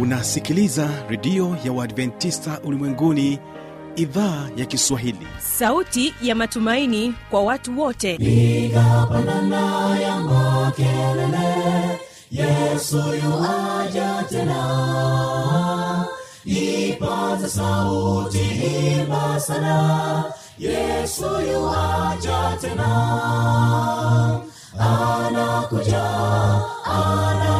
unasikiliza redio ya uadventista ulimwenguni idhaa ya kiswahili. Sauti ya matumaini kwa watu wote. Igapanana ya makelele yesu yuaja tena. Ipaza sauti imba sana yesu yuaja tena. Anakuja anakuja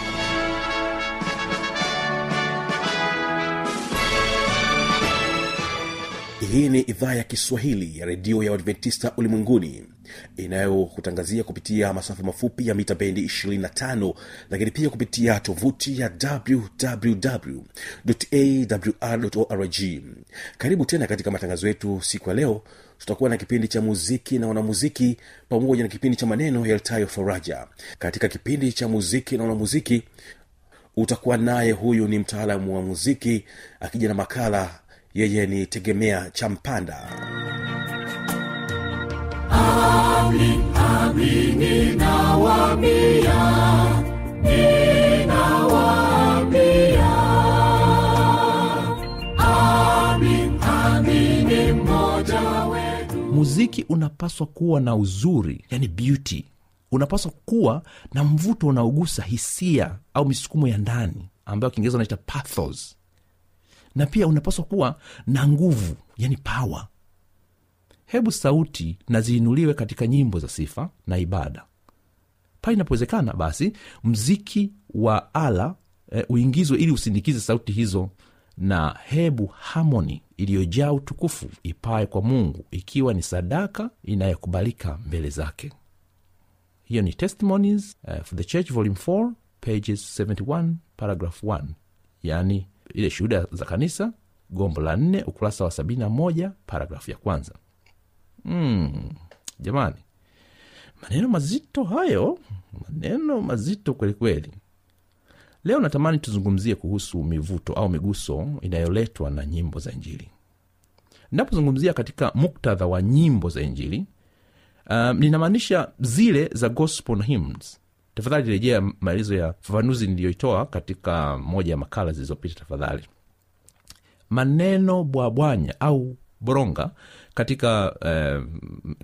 hii ni idhaa ya kiswahili ya redio ya uadventista ulimwenguni inayokutangazia kupitia masafa mafupi ya mita bendi 25 lakini pia kupitia tovuti ya wwwawr karibu tena katika matangazo yetu siku ya leo. Tutakuwa na kipindi cha muziki na wanamuziki pamoja na kipindi cha maneno yaltayo faraja. Katika kipindi cha muziki na wanamuziki utakuwa naye. Huyu ni mtaalamu wa muziki akija na makala yeye ni tegemea cha mpanda Amin, amin, ninawaambia, ninawaambia. Amin, amin, muziki unapaswa kuwa na uzuri yani beauty. Unapaswa kuwa na mvuto unaogusa hisia au misukumo ya ndani ambayo kiingereza unaita pathos na pia unapaswa kuwa na nguvu yani pawa hebu sauti na ziinuliwe katika nyimbo za sifa na ibada. Pale inapowezekana basi mziki wa ala e, uingizwe ili usindikize sauti hizo na hebu hamoni iliyojaa utukufu ipae kwa mungu ikiwa ni sadaka inayokubalika mbele zake. Hiyo ni testimonies uh, for the church volume 4 pages 71 paragraph 1 yaani ile shuhuda za kanisa gombo la nne ukurasa wa 71 paragrafu ya kwanza. Mm, jamani. Maneno mazito hayo maneno mazito kwelikweli leo natamani tuzungumzie kuhusu mivuto au miguso inayoletwa na nyimbo za injili. Ninapozungumzia katika muktadha wa nyimbo za injili um, ninamaanisha zile za gospel hymns tafadhali rejea maelezo ya fafanuzi niliyoitoa katika moja ya makala zilizopita tafadhali. Maneno bwabwanya au boronga katika eh,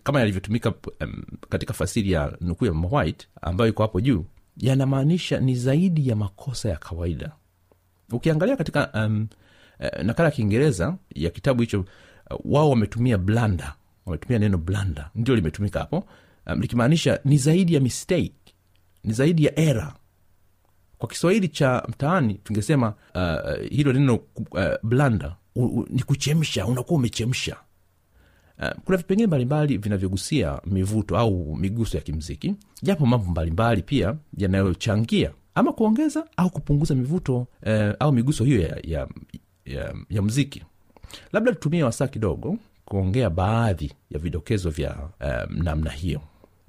kama yalivyotumika eh, katika fasiri ya nukuu ya mama ambayo iko hapo juu yanamaanisha ni zaidi ya makosa ya kawaida. Ukiangalia katika um, eh, nakala ya kiingereza ya kitabu hicho uh, wao wametumia blanda wametumia neno blanda ndio limetumika hapo um, likimaanisha ni zaidi ya mistake ni zaidi ya era. Kwa kiswahili cha mtaani tungesema uh, hilo neno uh, blanda u, u, ni kuchemsha unakuwa umechemsha. Uh, kuna vipengee mbalimbali vinavyogusia mivuto au miguso ya kimziki. Japo mambo mbalimbali pia yanayochangia ama kuongeza au kupunguza mivuto uh, au miguso hiyo ya, ya, ya, ya mziki. Labda tutumie wasaa kidogo kuongea baadhi ya vidokezo vya um, namna hiyo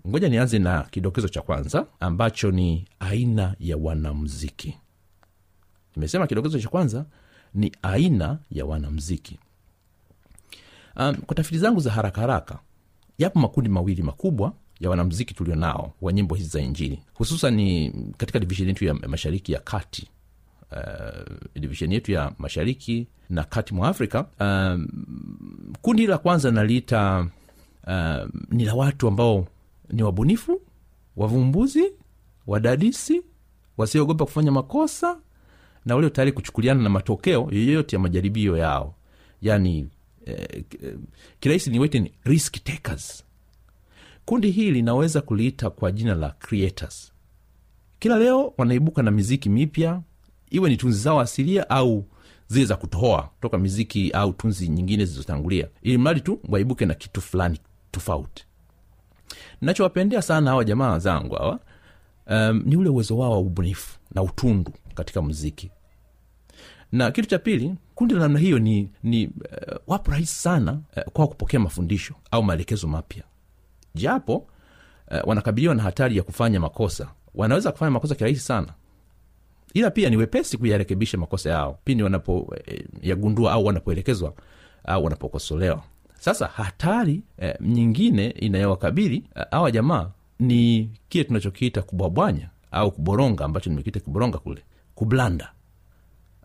ngoja nianze na kidokezo cha kwanza ambacho ni aina ya wanamziki nimesema kidokezo cha kwanza ni aina ya wanamziki um, kwa tafiti zangu za haraka haraka yapo makundi mawili makubwa ya wanamziki tulio nao wa nyimbo hizi za injili hususan ni katika divishen yetu ya mashariki ya kati. Uh, divishen yetu ya mashariki na kati mwa afrika. Um, kundi la kwanza naliita uh, ni la watu ambao ni wabunifu wavumbuzi wadadisi wasiogopa kufanya makosa na walio tayari kuchukuliana na matokeo yoyote ya majaribio yao. Yani eh, kirahisi ni wete ni risk takers. Kundi hili linaweza kuliita kwa jina la creators. Kila leo wanaibuka na miziki mipya iwe ni tunzi zao asilia au zile za kutohoa toka miziki au tunzi nyingine zilizotangulia. Ili mradi tu waibuke na kitu fulani tofauti nachowapendea sana hawa jamaa zangu hawa um, ni ule uwezo wao wa ubunifu na utundu katika muziki. Na kitu cha pili kundi la namna hiyo ni, ni uh, wapo rahisi sana uh, kwa kupokea mafundisho au maelekezo mapya. Japo uh, wanakabiliwa na hatari ya kufanya makosa. Wanaweza kufanya makosa kirahisi sana. Ila pia ni wepesi kuyarekebisha makosa yao pindi wanapoyagundua au wanapoelekezwa au wanapokosolewa sasa hatari eh, nyingine inayowakabili eh, awa jamaa ni kile tunachokiita kubwabwanya au kuboronga ambacho nimekiita kuboronga kule kublanda.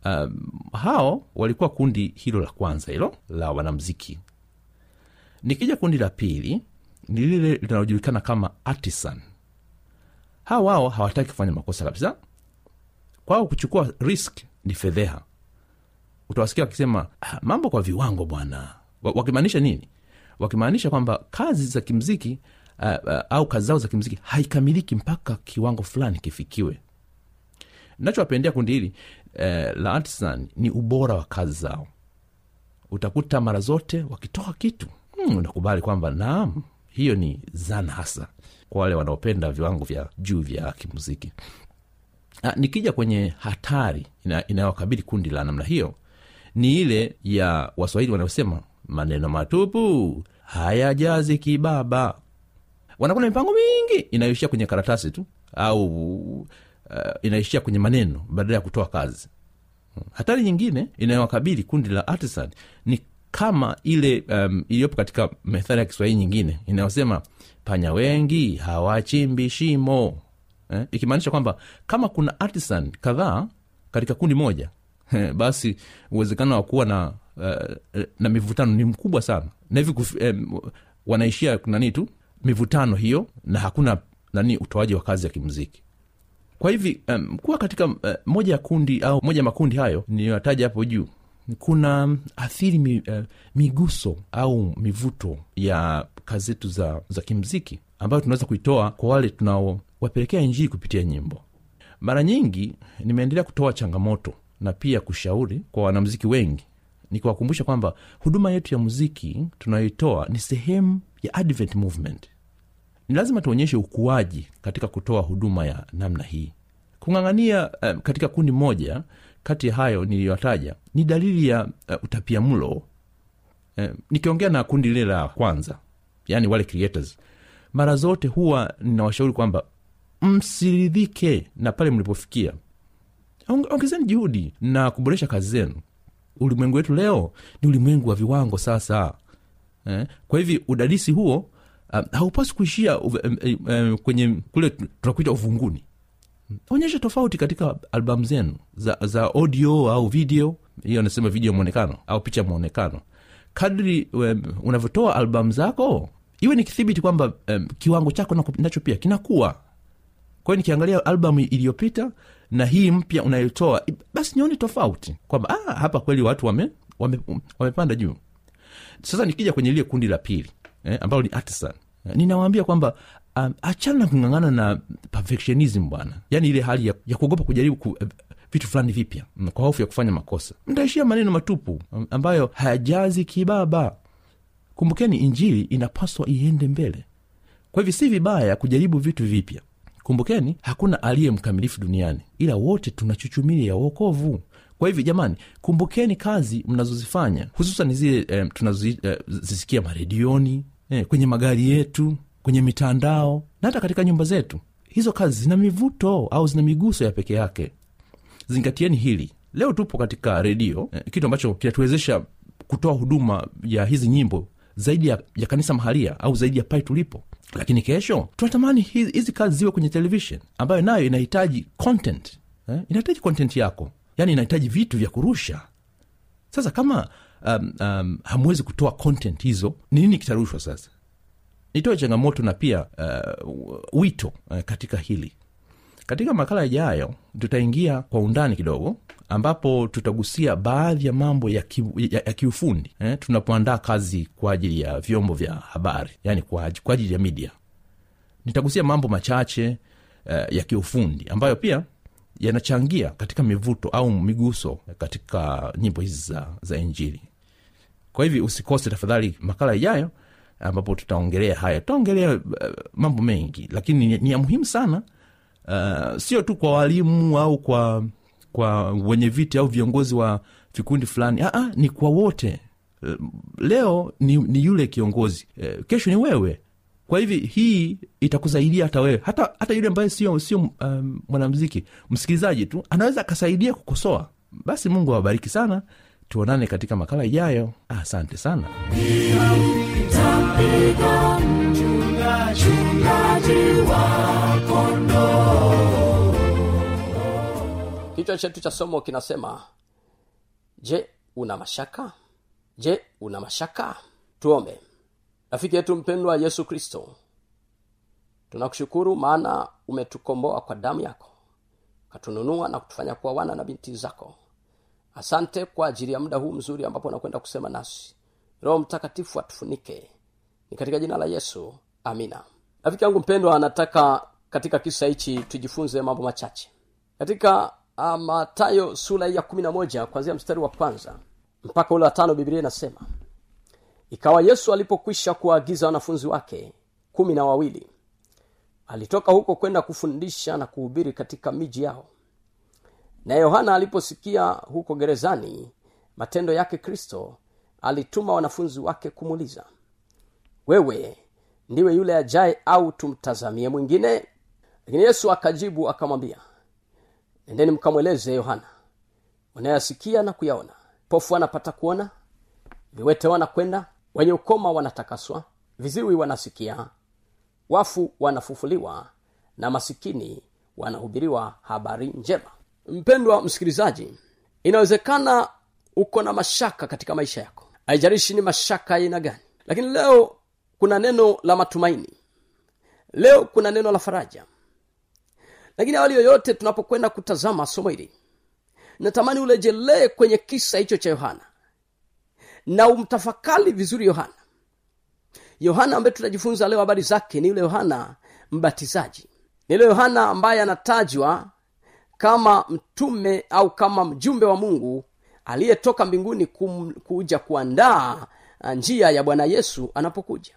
Um, hao walikuwa kundi hilo la kwanza hilo la wanamziki nikija kundi la pili ni lile linalojulikana kama artisan. Hawa wao hawataki kufanya makosa kabisa. Kwao kuchukua risk ni fedheha. Utawasikia wakisema "Ah, mambo kwa viwango bwana. Wa- wakimaanisha nini? Wakimaanisha kwamba kazi za kimziki uh, uh, au kazi zao za kimziki haikamiliki mpaka kiwango fulani kifikiwe. Nachowapendea kundi hili uh, la artisan ni ubora wa kazi zao. Utakuta mara zote wakitoa kitu. Hmm, unakubali kwamba naam hiyo ni zana hasa kwa wale wanaopenda viwango vya juu vya kimuziki A, nikija kwenye hatari ina- inayowakabili kundi la namna hiyo ni ile ya waswahili wanaosema maneno matupu hayajazi kibaba wanakuwa na mipango mingi inayoishia kwenye karatasi tu au uh, inaishia kwenye maneno badala ya kutoa kazi hatari nyingine inayowakabili kundi la artisan ni kama ile um, iliyopo katika methali ya kiswahili nyingine inayosema panya wengi hawachimbi shimo eh? ikimaanisha kwamba kama kuna artisan kadhaa katika kundi moja basi uwezekano wa kuwa na uh, na mivutano ni mkubwa sana. Na hivi eh, wanaishia nani tu? Mivutano hiyo na hakuna nani utoaji wa kazi ya kimziki kwa hivi um, kuwa katika uh, moja ya kundi au moja ya makundi hayo niliyotaja hapo juu kuna um, athiri mi, uh, miguso au mivuto ya kazi zetu za, za kimziki ambayo tunaweza kuitoa kwa wale tunaowapelekea injili kupitia nyimbo. Mara nyingi nimeendelea kutoa changamoto na pia kushauri kwa wanamziki wengi nikiwakumbusha kwamba huduma yetu ya muziki tunayoitoa ni sehemu ya advent movement. Ni lazima tuonyeshe ukuaji katika kutoa huduma ya namna hii. Kung'ang'ania uh, katika kundi moja kati ya hayo niliyotaja ni dalili ya uh, utapia mlo uh, nikiongea na kundi lile la kwanza yani wale creators mara zote huwa ninawashauri kwamba msiridhike na pale mlipofikia. Ongezeni juhudi na kuboresha kazi zenu ulimwengu wetu leo ni ulimwengu wa viwango sasa. Eh? kwa hivi udadisi huo um, haupasi kuishia um, um, uh, kwenye kule tunakuita uvunguni. Onyesha tofauti katika albamu zenu za, za audio au video. Hiyo anasema video mwonekano au picha mwonekano. Kadri um, unavyotoa albamu zako iwe ni kithibiti kwamba um, kiwango chako nacho pia kinakuwa kwa hiyo nikiangalia albamu iliyopita na hii mpya unayotoa basi nioni tofauti kwamba ah, hapa kweli watu wame, wame, juu. Sasa nikija kwenye lile kundi la pili eh, ambalo ni artisan eh, ninawaambia kwamba um, achana na kung'ang'ana na perfectionism bwana. Yaani ile hali ya, ya kuogopa kujaribu ku, eh, vitu fulani vipya mm, kwa hofu ya kufanya makosa. Mtaishia maneno matupu um, ambayo hayajazi kibaba. Kumbukeni injili inapaswa iende mbele. Kwa hivyo si vibaya kujaribu vitu vipya kumbukeni hakuna aliye mkamilifu duniani ila wote tuna chuchumili ya uokovu kwa hivyo jamani kumbukeni kazi mnazozifanya hususan zile eh, tunazozisikia eh, maredioni eh, kwenye magari yetu kwenye mitandao na hata katika nyumba zetu. Hizo kazi zina mivuto au zina miguso ya peke yake. Zingatieni hili. Leo tupo katika redio eh, kitu ambacho kinatuwezesha kutoa huduma ya hizi nyimbo zaidi ya, ya kanisa mahalia au zaidi ya pale tulipo. Lakini kesho tunatamani hizi, kazi ziwe kwenye televishen ambayo nayo inahitaji content eh? inahitaji content yako. Yaani inahitaji vitu vya kurusha. Sasa kama um, um, hamwezi kutoa content hizo ni nini kitarushwa sasa? Nitoe changamoto na pia uh, wito uh, katika hili katika makala ijayo tutaingia kwa undani kidogo ambapo tutagusia baadhi ya mambo ya, ki, ya, ya kiufundi eh, tunapoandaa kazi kwa ajili ya vyombo vya habari yani kwa, kwa ajili ya media. Nitagusia mambo machache eh, ya kiufundi ambayo pia yanachangia katika mivuto au miguso katika nyimbo hizi za, za injili. Kwa hivi usikose tafadhali makala ijayo ambapo tutaongelea haya. Tutaongelea uh, mambo mengi lakini ni, ni ya muhimu sana uh, sio tu kwa walimu au kwa kwa wenye viti au viongozi wa vikundi fulani. Aa, ni kwa wote. Eh, leo ni, ni yule kiongozi. Eh, kesho ni wewe. Kwa hivi hii itakusaidia hata wewe. Hata, hata yule ambaye sio sio um, mwanamziki msikilizaji tu anaweza akasaidia kukosoa. Basi mungu awabariki sana. Tuonane katika makala ijayo. Asante sana. Tampiga mchungaji wa kondoo. kichwa chetu cha somo kinasema je una mashaka? Je una mashaka? Tuombe. Rafiki yetu mpendwa yesu kristo tunakushukuru maana umetukomboa kwa damu yako katununua na kutufanya kuwa wana na binti zako. Asante kwa ajili ya muda huu mzuri ambapo unakwenda kusema nasi. Roho mtakatifu atufunike. Ni katika jina la yesu amina. Rafiki yangu mpendwa anataka katika kisa hichi tujifunze mambo machache. Katika uh, matayo sura ya kumi na moja kwanzia mstari wa kwanza mpaka ule wa tano biblia inasema ikawa yesu alipokwisha kuwaagiza wanafunzi wake kumi na wawili alitoka huko kwenda kufundisha na kuhubiri katika miji yao. Na yohana aliposikia huko gerezani matendo yake kristo alituma wanafunzi wake kumuuliza wewe ndiwe yule ajaye au tumtazamie mwingine? Lakini yesu akajibu akamwambia nendeni mkamweleze yohana unayasikia na kuyaona. Pofu wanapata kuona viwete wanakwenda wenye ukoma wanatakaswa viziwi wanasikia wafu wanafufuliwa na masikini wanahubiriwa habari njema. Mpendwa msikilizaji inawezekana uko na mashaka katika maisha yako. Aijarishi ni mashaka aina gani. Lakini leo kuna neno la matumaini. Leo kuna neno la faraja. Lakini awali yoyote tunapokwenda kutazama somo hili natamani urejelee kwenye kisa hicho cha yohana. Na umtafakali vizuri yohana. Yohana ambaye tutajifunza leo habari zake ni yule yohana mbatizaji. Ni yule yohana ambaye anatajwa kama mtume au kama mjumbe wa mungu aliyetoka mbinguni kuja kuandaa njia ya bwana yesu anapokuja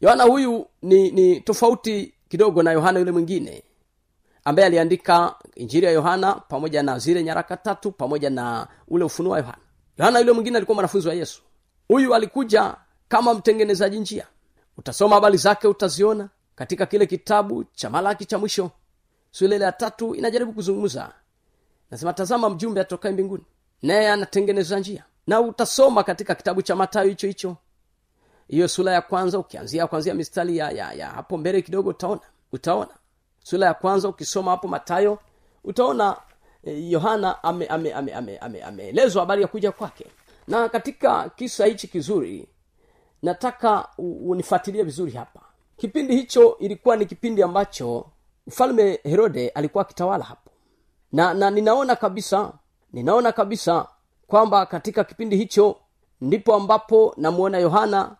yohana huyu ni ni tofauti kidogo na yohana yule mwingine ambaye aliandika injili ya yohana pamoja na zile nyaraka tatu pamoja na ule ufunuo wa yohana. Yohana yule mwingine alikuwa mwanafunzi wa yesu. Huyu alikuja kama mtengenezaji njia. Utasoma habari zake utaziona katika kile kitabu cha malaki cha mwisho. Sura ile ya tatu inajaribu kuzungumza. Nasema tazama mjumbe atokae mbinguni naye anatengeneza njia. Na utasoma katika kitabu cha matayo hicho hicho hiyo sura ya kwanza ukianzia kwanzia mistari ya, ya, ya hapo mbele kidogo utaona utaona. Sura ya kwanza ukisoma hapo matayo utaona eh, yohana ameelezwa ame, ame, ame, ame, ameelezwa habari ya kuja kwake. Na katika kisa hichi kizuri nataka unifuatilie vizuri hapa. Kipindi hicho ilikuwa ni kipindi ambacho mfalme herode alikuwa akitawala hapo. Na na ninaona kabisa ninaona kabisa kwamba katika kipindi hicho ndipo ambapo namuona yohana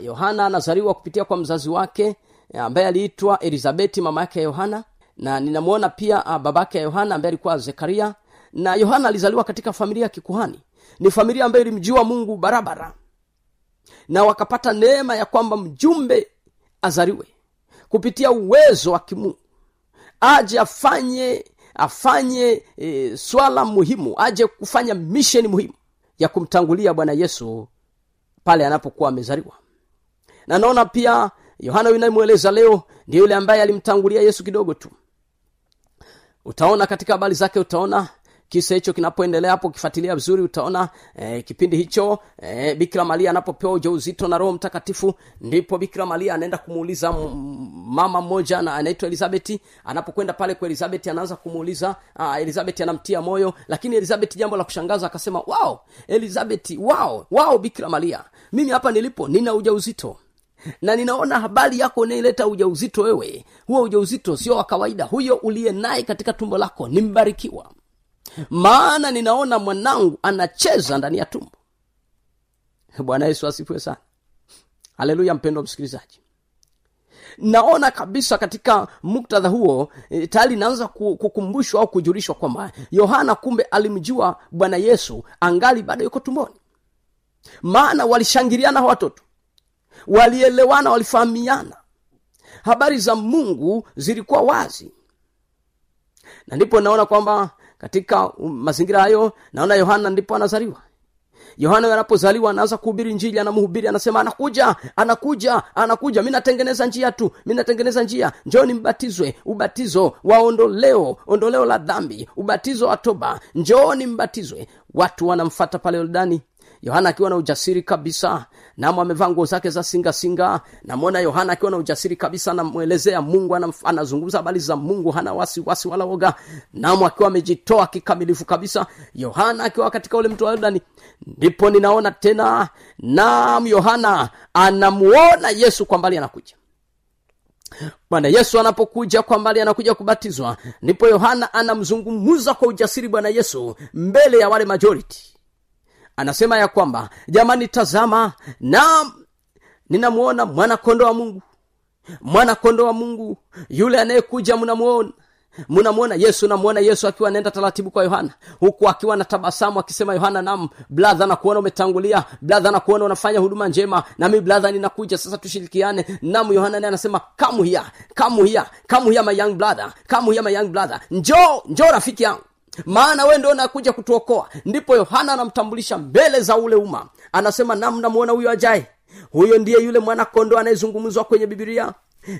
yohana anazaliwa kupitia kwa mzazi wake ambaye aliitwa elizabeti mama yake ya yohana. Na ninamwona pia uh, babake ya yohana ambaye alikuwa zekaria. Na yohana alizaliwa katika familia ya kikuhani. Ni familia ambayo ilimjua mungu barabara. Na wakapata neema ya kwamba mjumbe azaliwe kupitia uwezo wa kimungu aje afanye afanye e, swala muhimu aje kufanya misheni muhimu ya kumtangulia bwana yesu pale anapokuwa amezaliwa. Na naona pia yohana unayemweleza leo ndio yule ambaye alimtangulia yesu kidogo tu. Utaona katika habari zake utaona kisa hicho kinapoendelea hapo ukifuatilia vizuri utaona eh, kipindi hicho eh, bikira maria anapopewa ujauzito na roho mtakatifu ndipo bikira maria anaenda kumuuliza mama mmoja anaitwa elizabeti anapokwenda pale kwa elizabeti anaanza kumuuliza uh, elizabeti anamtia moyo lakini elizabeti jambo la kushangaza akasema wao elizabeti wao wao bikira maria mimi hapa nilipo nina ujauzito. Na ninaona habari yako unaileta ujauzito wewe. Huo ujauzito sio wa kawaida. Huyo uliye naye katika tumbo lako ni mbarikiwa maana ninaona mwanangu anacheza ndani ya tumbo. Bwana yesu asifiwe sana. Haleluya mpendo msikilizaji. Naona kabisa katika muktadha huo e, tayari naanza kukumbushwa au kujulishwa kwamba yohana kumbe alimjua bwana yesu angali bado yuko tumboni. Maana walishangiliana watoto walielewana walifahamiana. Habari za mungu zilikuwa wazi. Na ndipo naona kwamba katika um, mazingira hayo naona yohana ndipo anazaliwa. Yohana anapozaliwa anaanza kuhubiri njili anamhubiri anasema anakuja anakuja anakuja. Mi natengeneza njia tu mi natengeneza njia. Njoni mbatizwe ubatizo wa ondoleo ondoleo la dhambi ubatizo wa toba. Njooni mbatizwe. Watu wanamfata pale yordani yohana akiwa na ujasiri kabisa namo amevaa nguo zake za singasinga namwona yohana akiwa na ujasiri kabisa anamwelezea mungu anazungumza habari za mungu hana wasiwasi wasi wala woga. Nam akiwa amejitoa kikamilifu kabisa. Yohana akiwa katika ule mto wa yordani. Ndipo ninaona tena nam yohana anamuona yesu kwa mbali anakuja. Bwana yesu anapokuja kwa mbali anakuja kubatizwa. Ndipo yohana anamzungumza kwa ujasiri bwana yesu mbele ya wale majority anasema ya kwamba jamani tazama na ninamwona mwanakondo wa mungu. Mwanakondo wa mungu yule anayekuja mnamwona mnamwona yesu namwona yesu akiwa anaenda taratibu kwa yohana huku akiwa na tabasamu akisema yohana nam bladha nakuona umetangulia bladha nakuona unafanya huduma njema nami bladha ninakuja sasa tushirikiane. Nam yohana naye anasema kamu hia kamu my young brother kamu my young brother. Njoo njoo rafiki yangu maana we ndio nakuja kutuokoa. Ndipo yohana anamtambulisha mbele za ule umma. Anasema nam namuona huyo ajaye. Huyo ndiye yule mwanakondo anayezungumzwa kwenye bibilia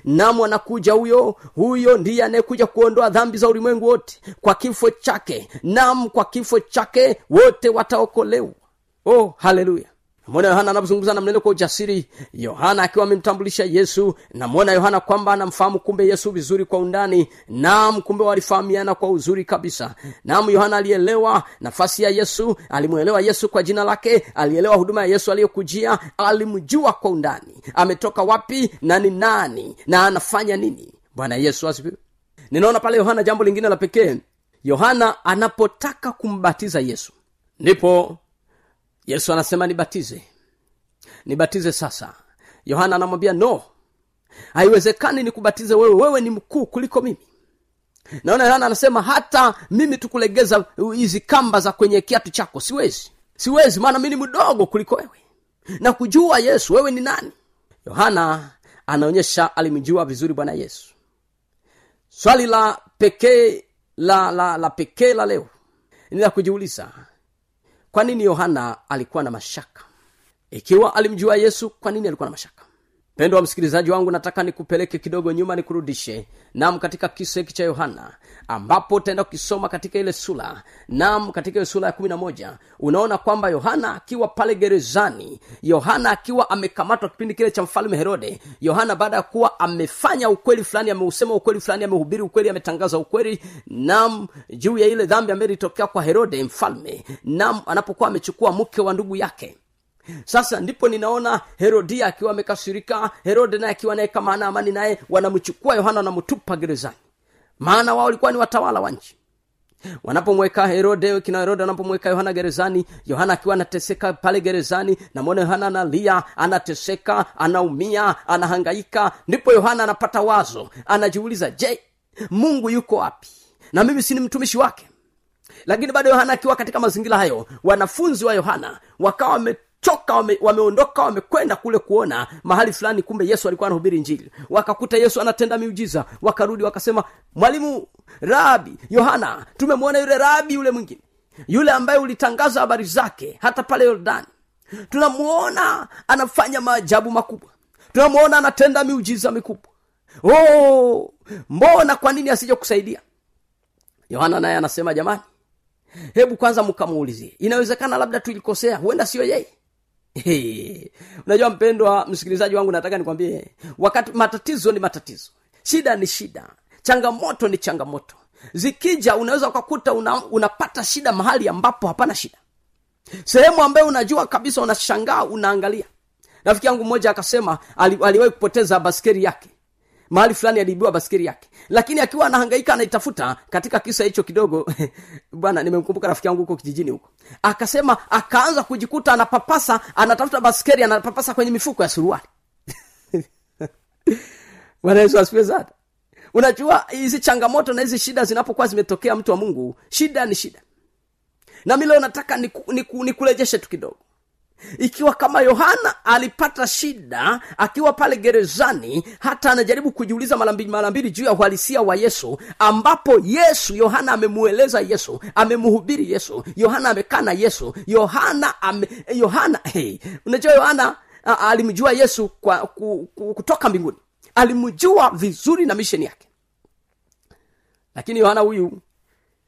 nam anakuja huyo. Huyo ndiye anayekuja kuondoa dhambi za ulimwengu wote. Kwa kifo chake. Nam kwa kifo chake wote wataokolewa. Oh haleluya namwona yohana anapozungumza na mneno kwa ujasiri. Yohana akiwa amemtambulisha yesu. Namwona yohana kwamba anamfahamu kumbe yesu vizuri kwa undani. Nam kumbe walifahamiana kwa uzuri kabisa. Nam yohana alielewa nafasi ya yesu alimwelewa yesu kwa jina lake alielewa huduma ya yesu aliyokujia alimjua kwa undani. Ametoka wapi na ni nani na anafanya nini? Bwana yesu asifiwe. Ninaona pale yohana jambo lingine la pekee. Yohana anapotaka kumbatiza yesu ndipo yesu anasema nibatize. Nibatize sasa. Yohana anamwambia no. Haiwezekani nikubatize wewe. Wewe ni mkuu kuliko mimi. Naona yohana anasema hata mimi tukulegeza hizi kamba za kwenye kiatu chako. Siwezi. Siwezi maana mi ni mdogo kuliko wewe. Na kujua yesu. Wewe ni nani? Yohana anaonyesha alimjua vizuri bwana yesu. Swali la pekee la la la pekee la leo ni la kujiuliza kwa nini yohana alikuwa na mashaka? Ikiwa alimjua yesu kwa nini alikuwa na mashaka mpendo wa msikilizaji wangu nataka nikupeleke kidogo nyuma nikurudishe nam katika kisa hiki cha yohana ambapo utaenda kukisoma katika ile sura. Nam katika ile sura ya kumi na moja unaona kwamba yohana akiwa pale gerezani yohana akiwa amekamatwa kipindi kile cha mfalme herode. Yohana baada ya kuwa amefanya ukweli fulani ameusema ukweli fulani amehubiri ukweli ametangaza ukweli nam juu ya ile dhambi ambayo ilitokea kwa herode mfalme nam anapokuwa amechukua mke wa ndugu yake sasa ndipo ninaona herodia akiwa amekasirika herode naye akiwa naye kama ana amani naye wanamchukua yohana wanamtupa gerezani. Maana wao walikuwa ni watawala wa nchi. Wanapomweka herode kina herode wanapomweka yohana gerezani yohana akiwa anateseka pale gerezani namwona yohana analia anateseka anaumia anahangaika. Ndipo yohana anapata wazo anajiuliza je mungu yuko wapi? Na mimi si ni mtumishi wake? Lakini bado yohana akiwa katika mazingira hayo wanafunzi wa yohana wakawa wamechoka wame, wameondoka wamekwenda kule kuona mahali fulani kumbe yesu alikuwa anahubiri njili wakakuta yesu anatenda miujiza. Wakarudi wakasema mwalimu rabi yohana tumemwona yule rabi yule mwingine. Yule ambaye ulitangaza habari zake hata pale yordani. Tunamuona anafanya maajabu makubwa. Tunamuona anatenda miujiza mikubwa. Oh, mbona kwa nini asije kusaidia yohana naye anasema jamani hebu kwanza mkamuulizie. Inawezekana labda tulikosea huenda siyo yeye Hey, unajua mpendwa msikilizaji wangu nataka nikwambie wakati matatizo ni matatizo shida ni shida changamoto ni changamoto. Zikija unaweza ukakuta una, unapata shida mahali ambapo hapana shida. Sehemu ambayo unajua kabisa unashangaa unaangalia. Rafiki yangu mmoja akasema ali, aliwahi kupoteza baskeri yake mahali fulani aliibiwa baskeri yake. Lakini akiwa anahangaika anaitafuta katika kisa hicho kidogo bwana nimemkumbuka rafiki yangu huko kijijini huko. Akasema akaanza kujikuta anapapasa anatafuta baskeri anapapasa kwenye mifuko ya suruali. Bwana yesu asifiwe sana. Unajua hizi changamoto na hizi shida zinapokuwa zimetokea mtu wa mungu shida ni shida. Na leo nataka nikurejeshe niku, niku tu kidogo ikiwa kama yohana alipata shida akiwa pale gerezani hata anajaribu kujiuliza mara mbili juu ya uhalisia wa yesu ambapo yesu yohana amemueleza yesu amemhubiri yesu yohana amekaa na yesu yohana ame, yohana hey, unajua yohana alimjua yesu kwa ku, ku, kutoka mbinguni. Alimjua vizuri na misheni yake. Lakini yohana huyu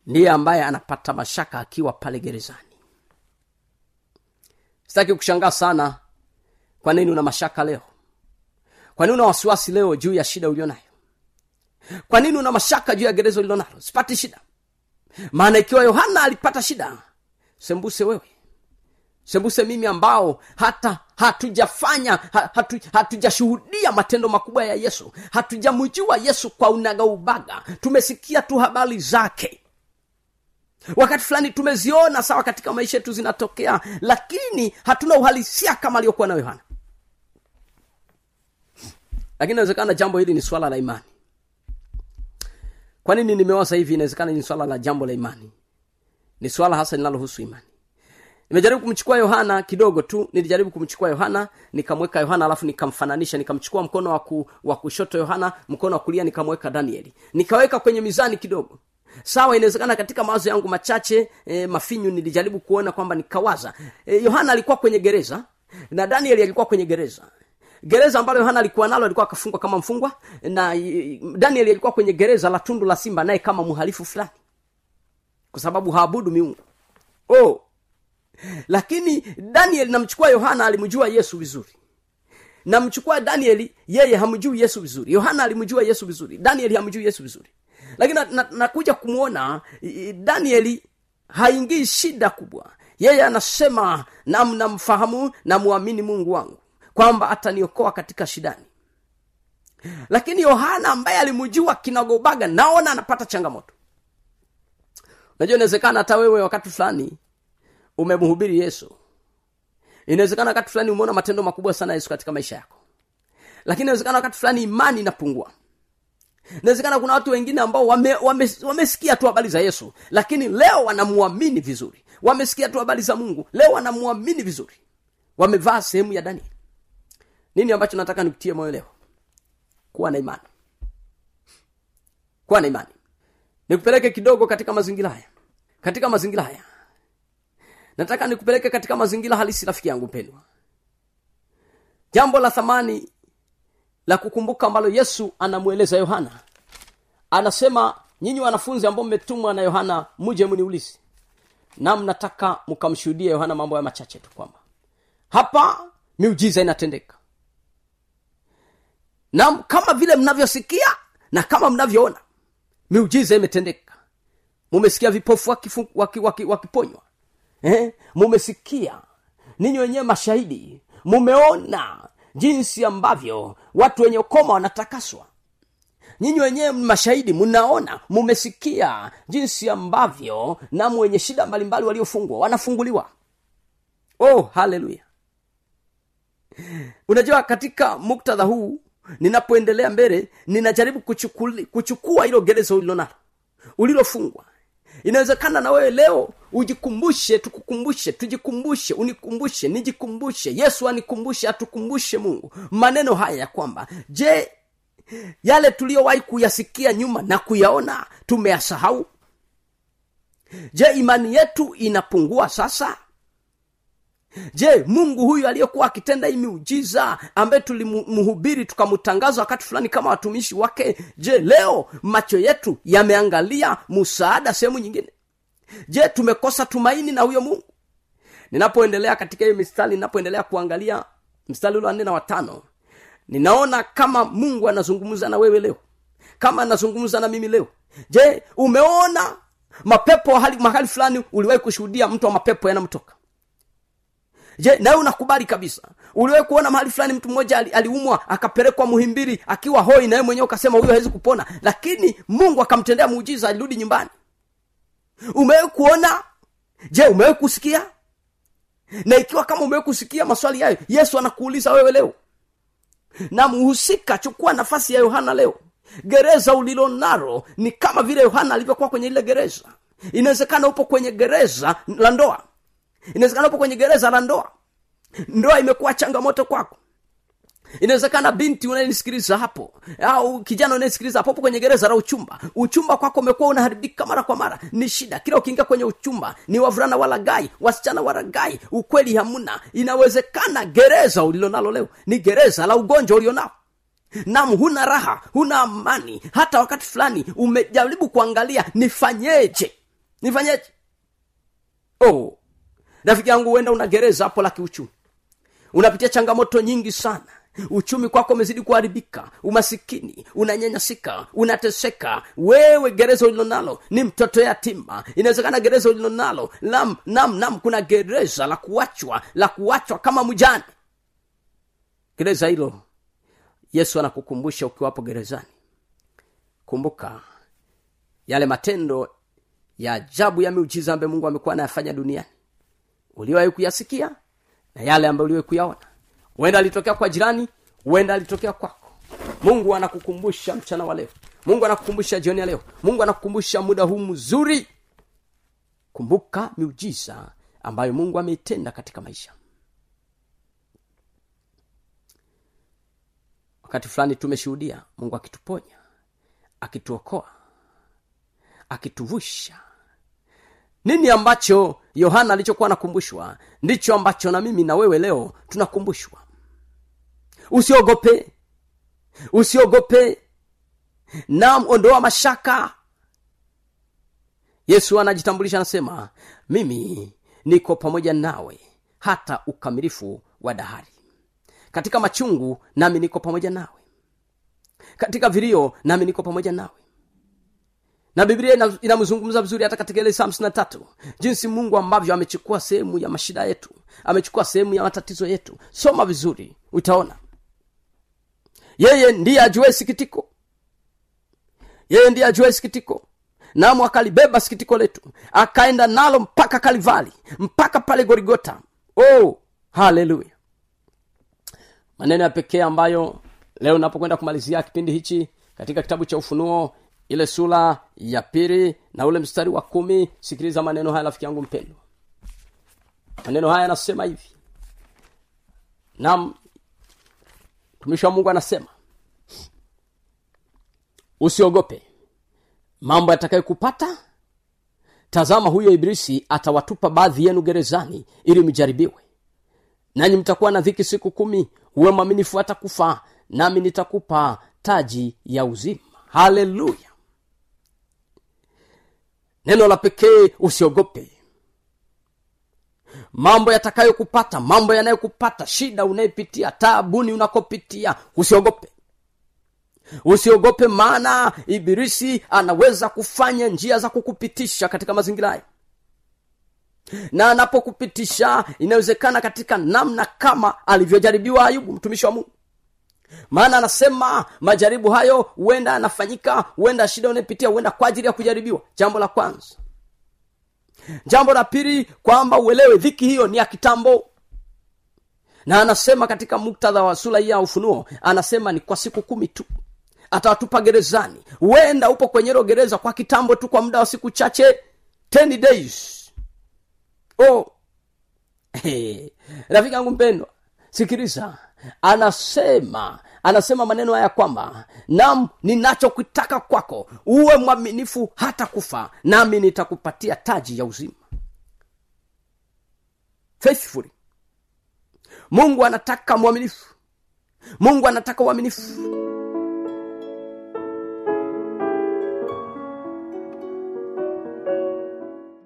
ndiye ambaye anapata mashaka akiwa pale gerezani sitaki kushangaa sana kwa nini una mashaka leo. Kwa nini una wasiwasi leo juu ya shida ulio nayo? Kwa nini una mashaka juu ya gerezo ulilonalo sipati shida. Maana ikiwa yohana alipata shida sembuse wewe. Sembuse mimi ambao hata hatujafanya hatu, hatujashuhudia matendo makubwa ya yesu. Hatujamjua yesu kwa unagaubaga tumesikia tu habari zake wakati fulani tumeziona sawa katika maisha yetu zinatokea lakini hatuna uhalisia kama aliyokuwa nayo yohana. Lakini inawezekana jambo hili ni swala la imani. Kwa nini nimewasa hivi? Inawezekana ni swala la jambo la imani. Ni swala hasa linalohusu imani. Nimejaribu kumchukua yohana kidogo tu nilijaribu kumchukua yohana nikamweka yohana alafu nikamfananisha nikamchukua mkono wa kushoto yohana mkono wa kulia nikamweka danieli. Nikaweka kwenye mizani kidogo sawa inawezekana katika mawazo yangu machache e, mafinyu nilijaribu kuona kwamba nikawaza. E, alikuwa kwenye gereza na daniel alikuwa kwenye gereza. Gereza ambalo yohana alikuwa nalo alikuwa akafungwa kama mfungwa na daniel alikuwa kwenye gereza la tundu la simba naye kama mhalifu fulani kwa sababu haabudu miungu. Oh lakini daniel namchukua yohana alimjua yesu vizuri. Namchukua danieli yeye hamjui yesu vizuri. Yohana alimjua yesu vizuri. Danieli hamjui yesu vizuri lakini nakuja na, na kumwona danieli haingii shida kubwa. Yeye anasema nam namfahamu namwamini mungu wangu kwamba ataniokoa katika shidani. Lakini yohana ambaye alimjua kinagobaga naona anapata changamoto. Unajua inawezekana hata wewe wakati fulani umemhubiri yesu. Inawezekana wakati fulani umeona matendo makubwa sana yesu katika maisha yako. Lakini inawezekana wakati fulani imani inapungua inawezekana kuna watu wengine ambao wamesikia wame, wame tu habari za yesu lakini leo wanamwamini vizuri. Wamesikia tu habari za mungu leo wanamwamini vizuri. Wamevaa sehemu ya daniel nini ambacho nataka nikutie moyo leo? Kuwa na imani. Kuwa na imani. Nikupeleke kidogo katika mazingira haya. Katika mazingira haya. Nataka nikupeleke katika mazingira halisi rafiki yangu mpendwa. Jambo la thamani la kukumbuka ambalo yesu anamweleza yohana. Anasema nyinyi wanafunzi ambao mmetumwa na yohana muje mniulizi nam nataka mkamshuhudie yohana mambo ya machache tu kwamba hapa miujiza inatendeka. Nam kama vile mnavyosikia na kama mnavyoona miujiza imetendeka. Mumesikia vipofu wakiponywa waki, waki, waki eh? mumesikia. Ninyi wenyewe mashahidi mumeona jinsi ambavyo watu wenye ukoma wanatakaswa. Nyinyi wenyewe mashahidi mnaona mumesikia jinsi ambavyo namu wenye shida mbalimbali waliofungwa wanafunguliwa. Oh haleluya. Unajua katika muktadha huu ninapoendelea mbele ninajaribu kuchukua hilo gerezo ulilonalo ulilofungwa inawezekana na wewe leo ujikumbushe tukukumbushe tujikumbushe unikumbushe nijikumbushe yesu anikumbushe atukumbushe mungu. Maneno haya ya kwamba je yale tuliyowahi kuyasikia nyuma na kuyaona tumeyasahau? Je imani yetu inapungua sasa je mungu huyu aliyekuwa akitenda hii miujiza ambaye tulimhubiri tukamtangaza wakati fulani kama watumishi wake je leo macho yetu yameangalia msaada sehemu nyingine? Je tumekosa tumaini na huyo mungu? Ninapoendelea katika hiyo mistari ninapoendelea kuangalia mstari ule wa nne na watano ninaona kama mungu anazungumza na wewe leo kama anazungumza na mimi leo. Je umeona mapepo hali mahali fulani uliwahi kushuhudia mtu wa mapepo yanamtoka je nawe unakubali kabisa? Uliwahi kuona mahali fulani mtu mmoja ali, aliumwa akapelekwa muhimbiri akiwa hoi nawe mwenyewe ukasema huyo hawezi kupona? Lakini mungu akamtendea muujiza alirudi nyumbani. Umewahi kuona? Je umewahi kusikia? Na ikiwa kama umewahi kusikia maswali yayo yesu anakuuliza wewe leo. Na mhusika chukua nafasi ya yohana leo. Gereza ulilonaro ni kama vile yohana alivyokuwa kwenye ile gereza. Inawezekana upo kwenye gereza la ndoa inawezekana upo kwenye gereza la ndoa. Ndoa imekuwa changamoto kwako. Inawezekana binti unayenisikiliza hapo au kijana unayenisikiliza hapo hapo kwenye gereza la uchumba. Uchumba kwako umekuwa unaharibika mara kwa mara. Ni shida. Kila ukiingia kwenye uchumba ni wavulana walagai wasichana walagai ukweli hamuna. Inawezekana gereza ulilonalo leo ni gereza la ugonjwa ulionao. Nam huna raha huna amani. Hata wakati fulani umejaribu kuangalia nifanyeje? Nifanyeje? Oh rafiki yangu huenda una gereza hapo la kiuchumi. Unapitia changamoto nyingi sana. Uchumi kwako umezidi kuharibika umasikini unanyanyasika unateseka. Wewe gereza ulilonalo ni mtoto yatima. Inawezekana gereza ulilonalo nam nam nam kuna gereza la kuachwa la kuachwa kama mjane. Gereza hilo yesu anakukumbusha ukiwapo gerezani. Kumbuka yale matendo ya ajabu ya miujiza ambaye mungu amekuwa anayafanya duniani uliowahi kuyasikia? Na yale ambayo uliwahi kuyaona. Huenda alitokea kwa jirani huenda alitokea kwako. Mungu anakukumbusha mchana wa leo. Mungu anakukumbusha jioni ya leo. Mungu anakukumbusha muda huu mzuri. Kumbuka miujiza ambayo mungu ameitenda katika maisha. Wakati fulani tumeshuhudia mungu akituponya akituokoa akituvusha. Nini ambacho yohana alichokuwa anakumbushwa ndicho ambacho na mimi na wewe leo tunakumbushwa. Usiogope. Usiogope. Nam ondoa mashaka. Yesu anajitambulisha anasema mimi niko pamoja nawe hata ukamilifu wa dahari. Katika machungu nami niko pamoja nawe. Katika vilio nami niko pamoja nawe na biblia inamzungumza vizuri hata katika ile hamsini na tatu. Jinsi mungu ambavyo amechukua sehemu ya mashida yetu amechukua sehemu ya matatizo yetu. Soma vizuri utaona. Yeye ndiye ajue sikitiko. Yeye ndiye ajue sikitiko. Namo akalibeba sikitiko letu akaenda nalo mpaka kalivali mpaka pale gorigota. Oh haleluya. Maneno ya pekee ambayo leo napokwenda kumalizia kipindi hichi katika kitabu cha ufunuo ile sula ya pili na ule mstari wa kumi. Sikiliza maneno haya rafiki yangu mpendwa. Maneno haya yanasema hivi. Nam mtumishi wa mungu anasema usiogope mambo yatakayokupata tazama huyo ibilisi atawatupa baadhi yenu gerezani ili mjaribiwe. Nanyi mtakuwa na dhiki siku kumi uwe mwaminifu hata kufa nami nitakupa taji ya uzima. Haleluya neno la pekee usiogope. Mambo yatakayokupata mambo yanayokupata shida unayepitia taabuni unakopitia usiogope. Usiogope maana ibilisi anaweza kufanya njia za kukupitisha katika mazingira hayo na anapokupitisha inawezekana katika namna kama alivyojaribiwa ayubu mtumishi wa mungu maana anasema majaribu hayo huenda anafanyika huenda shida unayepitia huenda kwa ajili ya kujaribiwa. Jambo la kwanza. Jambo la pili kwamba uelewe dhiki hiyo ni ya kitambo. Na anasema katika muktadha wa sura hii ya ufunuo anasema ni kwa siku kumi tu. Atawatupa gerezani. Huenda upo kwenye hilo gereza kwa kitambo tu kwa muda wa siku chache. Ten days. Oh. Rafiki yangu mpendwa sikiliza anasema anasema maneno haya kwamba nam ninachokitaka kwako uwe mwaminifu hata kufa nami nitakupatia taji ya uzima. Faithfully. Mungu anataka mwaminifu. Mungu anataka uaminifu